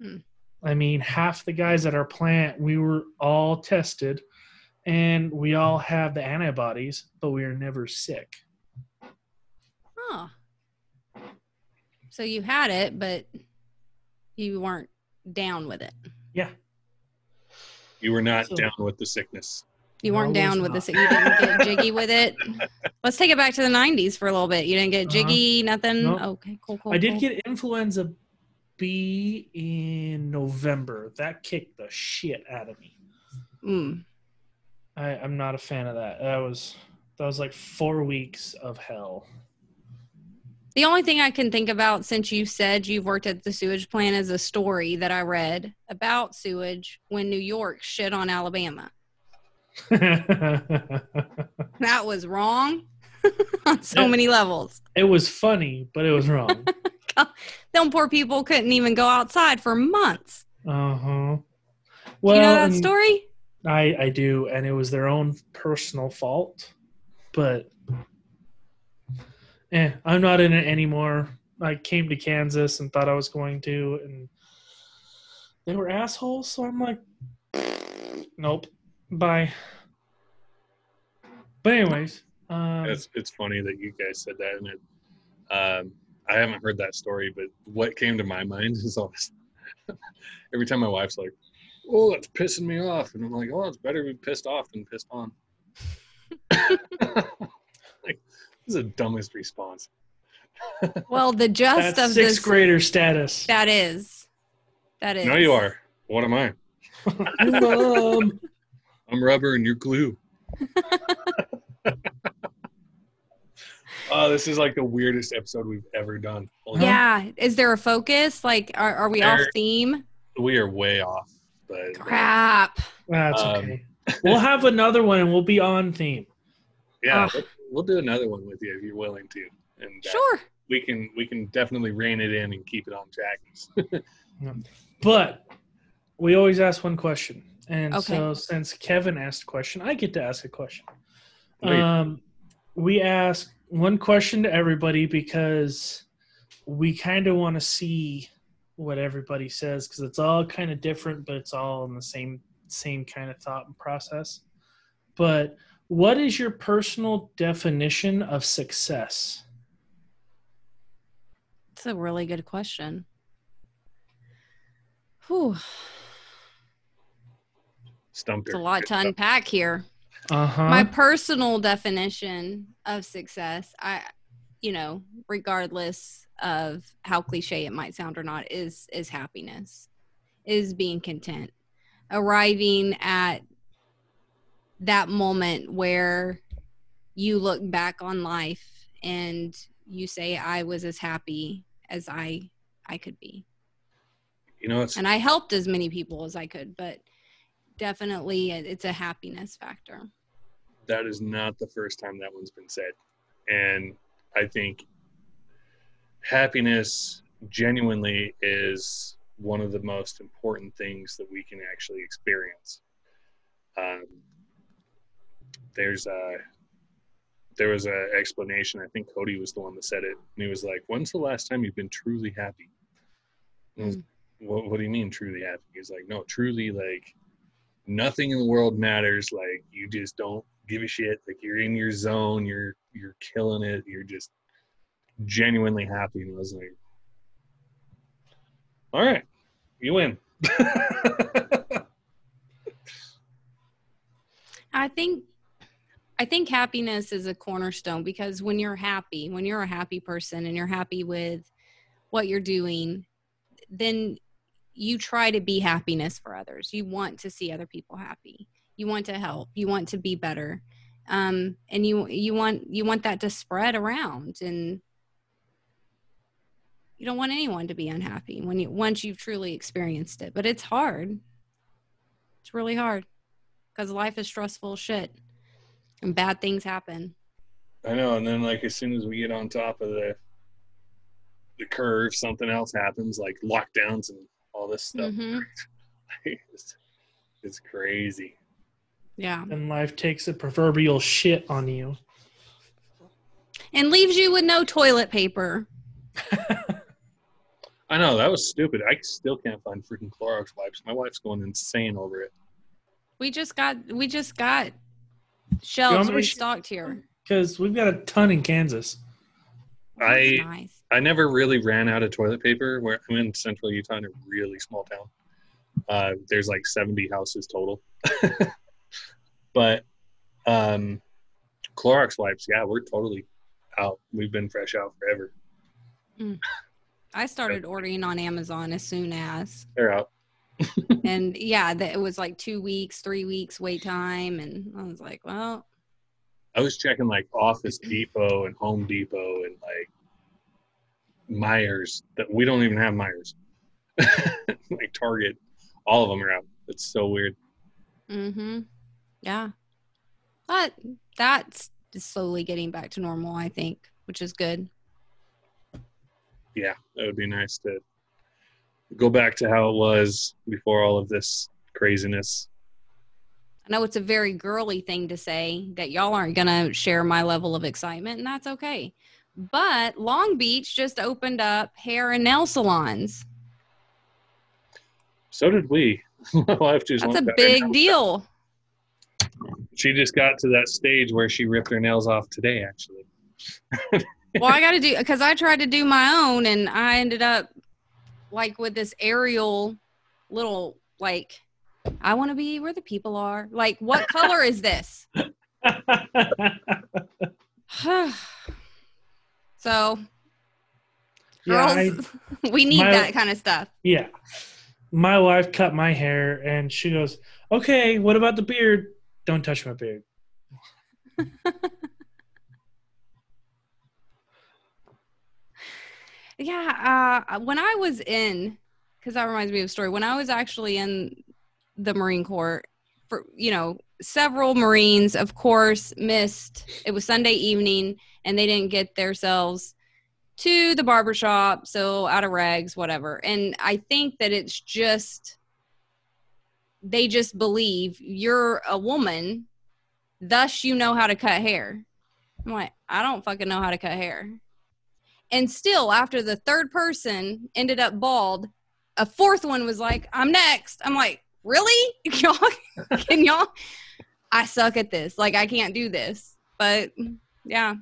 Hmm. I mean, half the guys at our plant, we were all tested and we all have the antibodies, but we are never sick. Huh. So you had it, but you weren't down with it. Yeah. You were not So- down with the sickness. You weren't was down with not. this. You didn't get jiggy with it. Let's take it back to the '90s for a little bit. You didn't get Uh-huh. jiggy, nothing. Nope. Okay, cool, cool. I did cool. get influenza B in November. That kicked the shit out of me. Mm. I, I'm not a fan of that. That was that was like four weeks of hell. The only thing I can think about since you said you've worked at the sewage plant is a story that I read about sewage when New York shit on Alabama. That was wrong on so Yeah. many levels. It was funny, but it was wrong. Them poor people couldn't even go outside for months. Uh huh. Do Well, you know that story? I I do, and it was their own personal fault, but eh, I'm not in it anymore. I came to Kansas and thought I was going to, and they were assholes. So I'm like, nope, bye. But anyways, um, It's it's funny that you guys said that, and it. Um, I haven't heard that story, but what came to my mind is always every time my wife's like, "Oh, that's pissing me off," and I'm like, "Oh, it's better to be pissed off than pissed on." like, this is the dumbest response. Well, the just that's of sixth this grader status. that is that is No, you are. What am I? Mom. I'm rubber and you're glue. oh, this is like the weirdest episode we've ever done. Holy- Yeah. Is there a focus? Like, are, are we off theme? we are way off. But Crap. That's Um, okay. we'll have another one, and we'll be on theme. yeah, Ugh. We'll, we'll do another one with you if you're willing to, and uh, Sure. we can we can definitely rein it in and keep it on track. But we always ask one question. And Okay. so since Kevin asked a question, I get to ask a question. Um, we ask one question to everybody because we kind of want to see what everybody says because it's all kind of different, but it's all in the same same kind of thought and process. But what is your personal definition of success? It's a really good question. Whew. Stumped It's a lot to unpack here. Uh huh. My personal definition of success, I, you know, regardless of how cliche it might sound or not, is is happiness, is being content, arriving at that moment where you look back on life and you say, "I was as happy as I I could be," You know, it's and I helped as many people as I could, but definitely it's a happiness factor. that is not the first time that one's been said, and I think happiness genuinely is one of the most important things that we can actually experience. Um, there's a there was an explanation. I think Cody was the one that said it, and he was like, "When's the last time you've been truly happy?" Was, hmm. what, what do you mean truly happy? He's like, "No, truly like nothing in the world matters. Like you just don't give a shit. Like you're in your zone. You're you're killing it. You're just genuinely happy." And I was like, "All right, you win." I think I think happiness is a cornerstone because when you're happy, when you're a happy person and you're happy with what you're doing, then you try to be happiness for others. You want to see other people happy. You want to help. You want to be better. Um, and you you want you want that to spread around and you don't want anyone to be unhappy when you once you've truly experienced it. But it's hard. It's really hard because life is stressful shit and bad things happen. I know. And then like as soon as we get on top of the the curve, something else happens, like lockdowns and all this stuff. Mhm. it's, it's crazy. Yeah. And life takes a proverbial shit on you. And leaves you with no toilet paper. I know that was stupid. I still can't find freaking Clorox wipes. My wife's going insane over it. We just got we just got want shelves me to sh- restocked here. Because we've got a ton in Kansas. I nice. I never really ran out of toilet paper. Where I'm in central Utah, in a really small town. Uh, there's like 70 houses total. but um, Clorox wipes, yeah, we're totally out. We've been fresh out forever. I started ordering on Amazon as soon as, They're out. And yeah, that it was like two weeks, three weeks wait time, and I was like, well, I was checking like Office Depot and Home Depot and like Meijers. That we don't even have Meijers. like Target, all of them are out. It's so weird. mm-hmm, yeah, but that's slowly getting back to normal, I think, which is good. Yeah, it would be nice to go back to how it was before all of this craziness. I know it's a very girly thing to say that y'all aren't gonna share my level of excitement, and that's okay. But Long Beach just opened up hair and nail salons. So did we. My wife just That's a big deal. She just got to that stage where she ripped her nails off today. Actually, Well, I got to do because I tried to do my own, and I ended up like with this Ariel little like. I want to be where the people are. Like, what color is this? so, Yeah, girls, we need my- that kind of stuff. yeah. My wife cut my hair and she goes, Okay, what about the beard? Don't touch my beard. Yeah, uh, when I was in, because that reminds me of a story. When I was actually in the Marine Corps, for you know, several Marines, of course, missed. It was Sunday evening, and they didn't get themselves to the barber shop, so out of rags, whatever. And I think that it's just they just believe you're a woman, thus you know how to cut hair. I'm like, I don't fucking know how to cut hair. And still, after the third person ended up bald, a fourth one was like, I'm next. I'm like, really? Y'all, can y'all? I suck at this. Like, I can't do this. But yeah.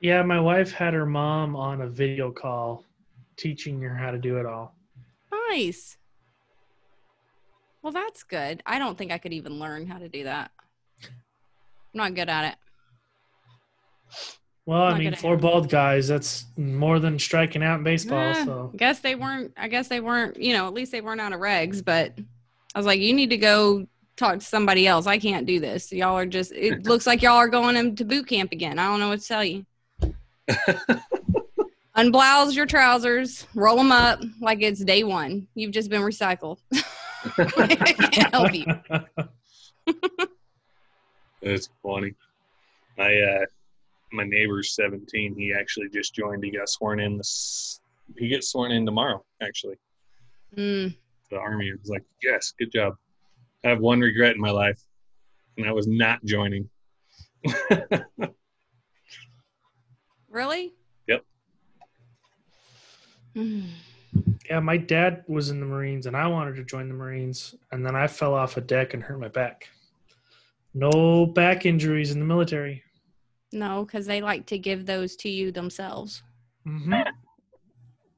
Yeah, my wife had her mom on a video call teaching her how to do it all. Nice. Well, that's good. I don't think I could even learn how to do that. I'm not good at it. Well, I mean, gonna four happen. bald guys, that's more than striking out in baseball. Eh, So, guess they weren't. I guess they weren't. You know, at least they weren't out of regs. But I was like, you need to go talk to somebody else. I can't do this. Y'all are just. It looks like y'all are going into boot camp again. I don't know what to tell you. Unblouse your trousers, roll them up like it's day one. You've just been recycled. I can't help you. it's funny. I uh, my neighbor's 17. He actually just joined. He got sworn in this. He gets sworn in tomorrow. Actually, Mm, the army. I was like, yes, good job. I have one regret in my life, and that was not joining. really? Yep. Mm. yeah, my dad was in the Marines and I wanted to join the Marines. And then I fell off a deck and hurt my back. No back injuries in the military. No, because they like to give those to you themselves. hmm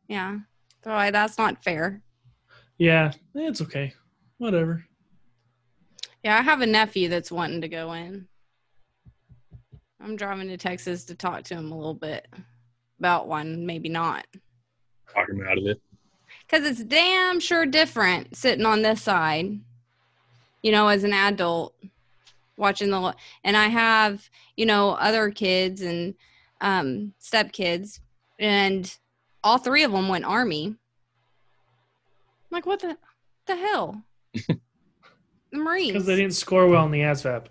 Yeah. So I, that's not fair. Yeah, it's okay. Whatever. Yeah, I have a nephew that's wanting to go in. I'm driving to Texas to talk to him a little bit about one, maybe not. Talk him out of it. Because it's damn sure different sitting on this side, you know, as an adult watching the. And I have, you know, other kids and um, stepkids, and all three of them went Army. I'm like, what the, the hell? the Marines. Because they didn't score well in the ASVAB.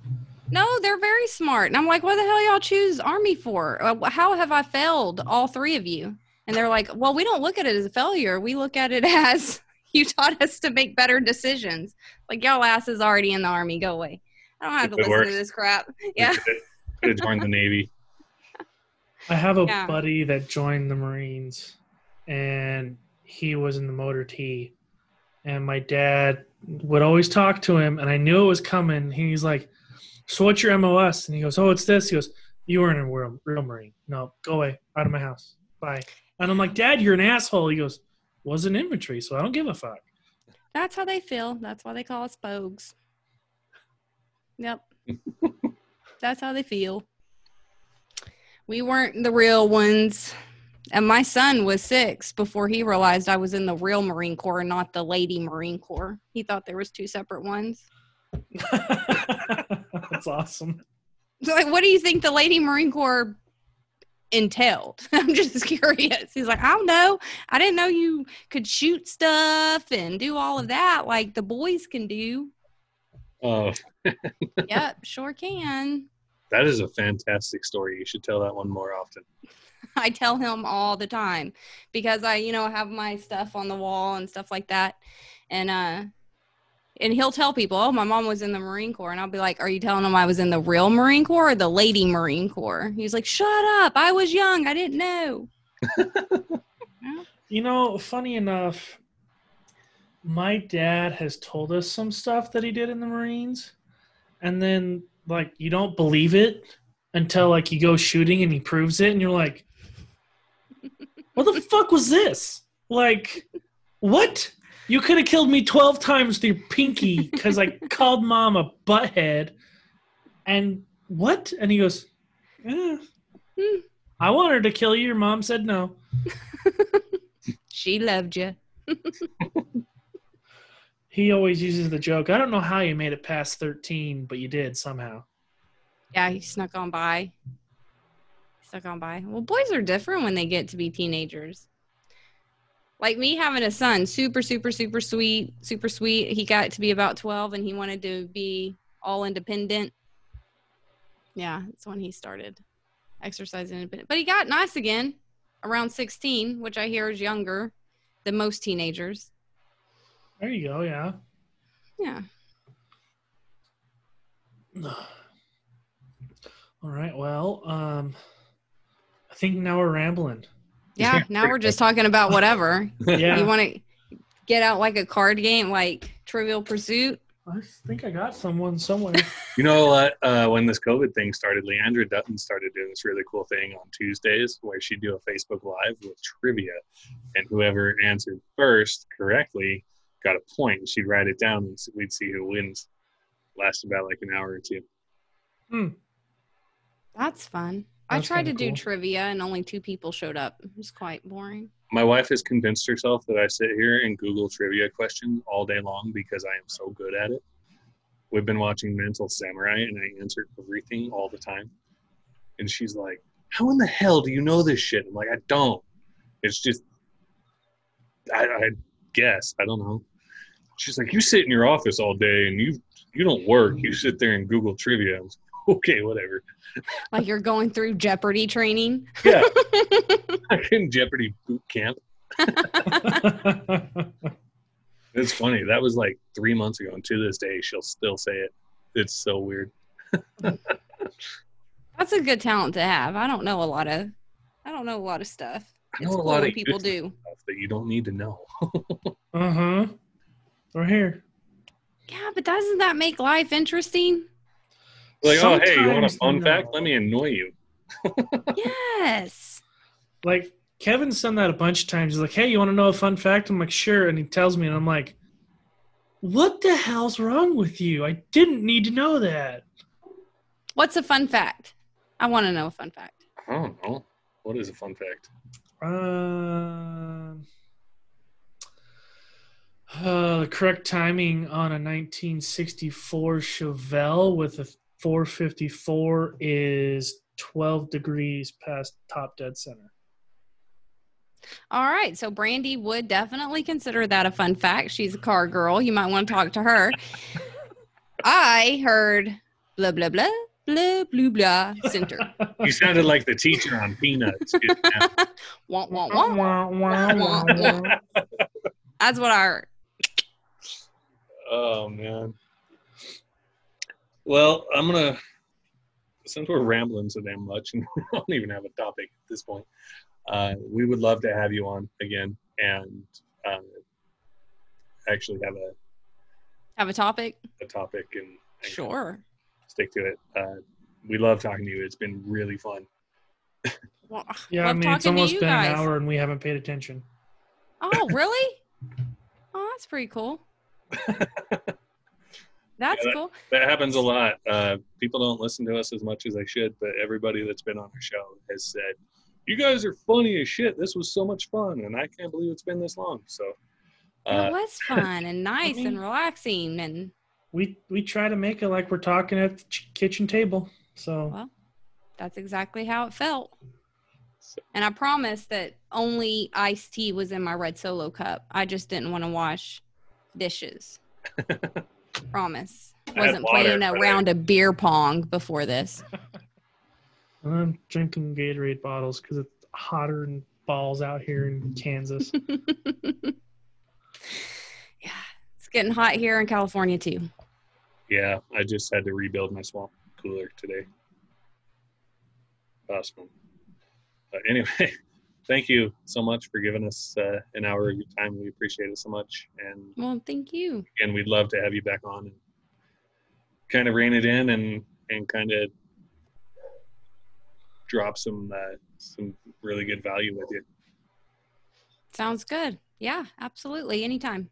No, they're very smart. And I'm like, what the hell y'all choose Army for? Uh, How have I failed all three of you? And they're like, well, we don't look at it as a failure. We look at it as you taught us to make better decisions. Like, y'all ass is already in the Army. Go away. I don't have to If it listen works. to this crap. Yeah. Could have joined the Navy. I have a Yeah. buddy that joined the Marines and he was in the motor T. And my dad would always talk to him, and I knew it was coming. He's like, "So what's your MOS?" And he goes, "Oh, it's this." He goes, "You weren't a real, real Marine. No, go away, out of my house. Bye." And I'm like, "Dad, you're an asshole." He goes, "Wasn't infantry, so I don't give a fuck." That's how they feel. That's why they call us POGs. Yep. That's how they feel. We weren't the real ones. And my son was six before he realized I was in the real Marine Corps, and not the Lady Marine Corps. He thought there was two separate ones. That's awesome. So, like, what do you think the Lady Marine Corps entailed? I'm just curious. He's like, I don't know. I didn't know you could shoot stuff and do all of that like the boys can do. Oh, yep, sure can. that is a fantastic story. You should tell that one more often. I tell him all the time because I, you know, have my stuff on the wall and stuff like that. And uh and he'll tell people, "Oh, my mom was in the Marine Corps." And I'll be like, "Are you telling him I was in the real Marine Corps or the Lady Marine Corps?" He's like, "Shut up. I was young. I didn't know." You know, funny enough, my dad has told us some stuff that he did in the Marines, and then like you don't believe it until like you go shooting and he proves it, and you're like, "What the fuck was this? Like, what? You could have killed me twelve times through pinky because I called mom a butthead, and what?" And he goes, eh. "I wanted to kill you. Your mom said no." She loved you. He always uses the joke. I don't know how you made it past 13, but you did somehow. Yeah, he snuck on by. Snuck on by. Well, boys are different when they get to be teenagers. Like me having a son, super, super, super sweet, super sweet. He got to be about 12 and he wanted to be all independent. Yeah, that's when he started exercising independent. But he got nice again around 16, which I hear is younger than most teenagers. There you go. Yeah. Yeah. All right. Well, um, I think now we're rambling. Yeah, Yeah, now we're just talking about whatever. Yeah. You want to get out like a card game, like Trivial Pursuit? I think I got someone somewhere. You know what? Uh, when this COVID thing started, Leandra Dutton started doing this really cool thing on Tuesdays where she'd do a Facebook Live with trivia, and whoever answered first correctly got a point. She'd write it down, and we'd see who wins. Lasted about like an hour or two. Hmm. That's fun. I tried to kinda do trivia and only two people showed up. It was quite boring. My wife has convinced herself that I sit here and Google trivia questions all day long because I am so good at it. We've been watching Mental Samurai, and I answer everything all the time. And she's like, "How in the hell do you know this shit?" I'm like, "I don't. It's just, I, I guess I don't know." She's like, "You sit in your office all day and you you don't work. You sit there and Google trivia." I was like, okay, whatever. Like you're going through Jeopardy training. Yeah, I'm in Jeopardy boot camp. It's funny. That was like three months ago, and to this day, she'll still say it. It's so weird. That's a good talent to have. I don't know a lot of I don't know a lot of stuff. I It's know a cool lot of people do. stuff that you don't need to know. uh huh. Right here. Yeah, but doesn't that make life interesting? like, oh, hey, you want a fun no. fact? Let me annoy you. yes. Like Kevin's done that a bunch of times. He's like, "Hey, you want to know a fun fact?" I'm like, "Sure," and he tells me, and I'm like, "What the hell's wrong with you? I didn't need to know that." What's a fun fact? I want to know a fun fact. I don't know. What is a fun fact? Um, uh, Uh, the correct timing on a 1964 Chevelle with a 454 is 12 degrees past top dead center. All right. So Brandy would definitely consider that a fun fact. She's a car girl. You might want to talk to her. I heard blah blah blah blah blah blah center. You sounded like the teacher on Peanuts. Wah, wah, wah. Wah, wah, wah, wah. That's what I heard. Oh man. Well, I'm gonna. Since we're rambling so damn much, and we don't even have a topic at this point, uh, we would love to have you on again and uh, actually have a Have a topic? a topic and, and Sure. stick to it. Uh, we love talking to you. It's been really fun. Well, Yeah, I mean it's almost been guys. an hour and we haven't paid attention. Oh, really? oh, that's pretty cool. That's Yeah, cool. That happens a lot. Uh, people don't listen to us as much as they should, but everybody that's been on our show has said, "You guys are funny as shit. This was so much fun, and I can't believe it's been this long." So, it uh, was fun and nice mean- and relaxing and We we try to make it like we're talking at the ch- kitchen table. So well, that's exactly how it felt. So- And I promised that only iced tea was in my red solo cup. I just didn't want to wash dishes. Promise. Wasn't water, playing a but I- round of beer pong before this. I'm drinking Gatorade bottles because it's hotter than balls out here in Kansas. yeah, it's getting hot here in California too. yeah, I just had to rebuild my swamp cooler today. Awesome. But anyway, thank you so much for giving us uh, an hour of your time. We appreciate it so much, and Well, thank you. and we'd love to have you back on and kind of rein it in and and kind of drop some uh, some really good value with you. Sounds good. Yeah, absolutely. Anytime.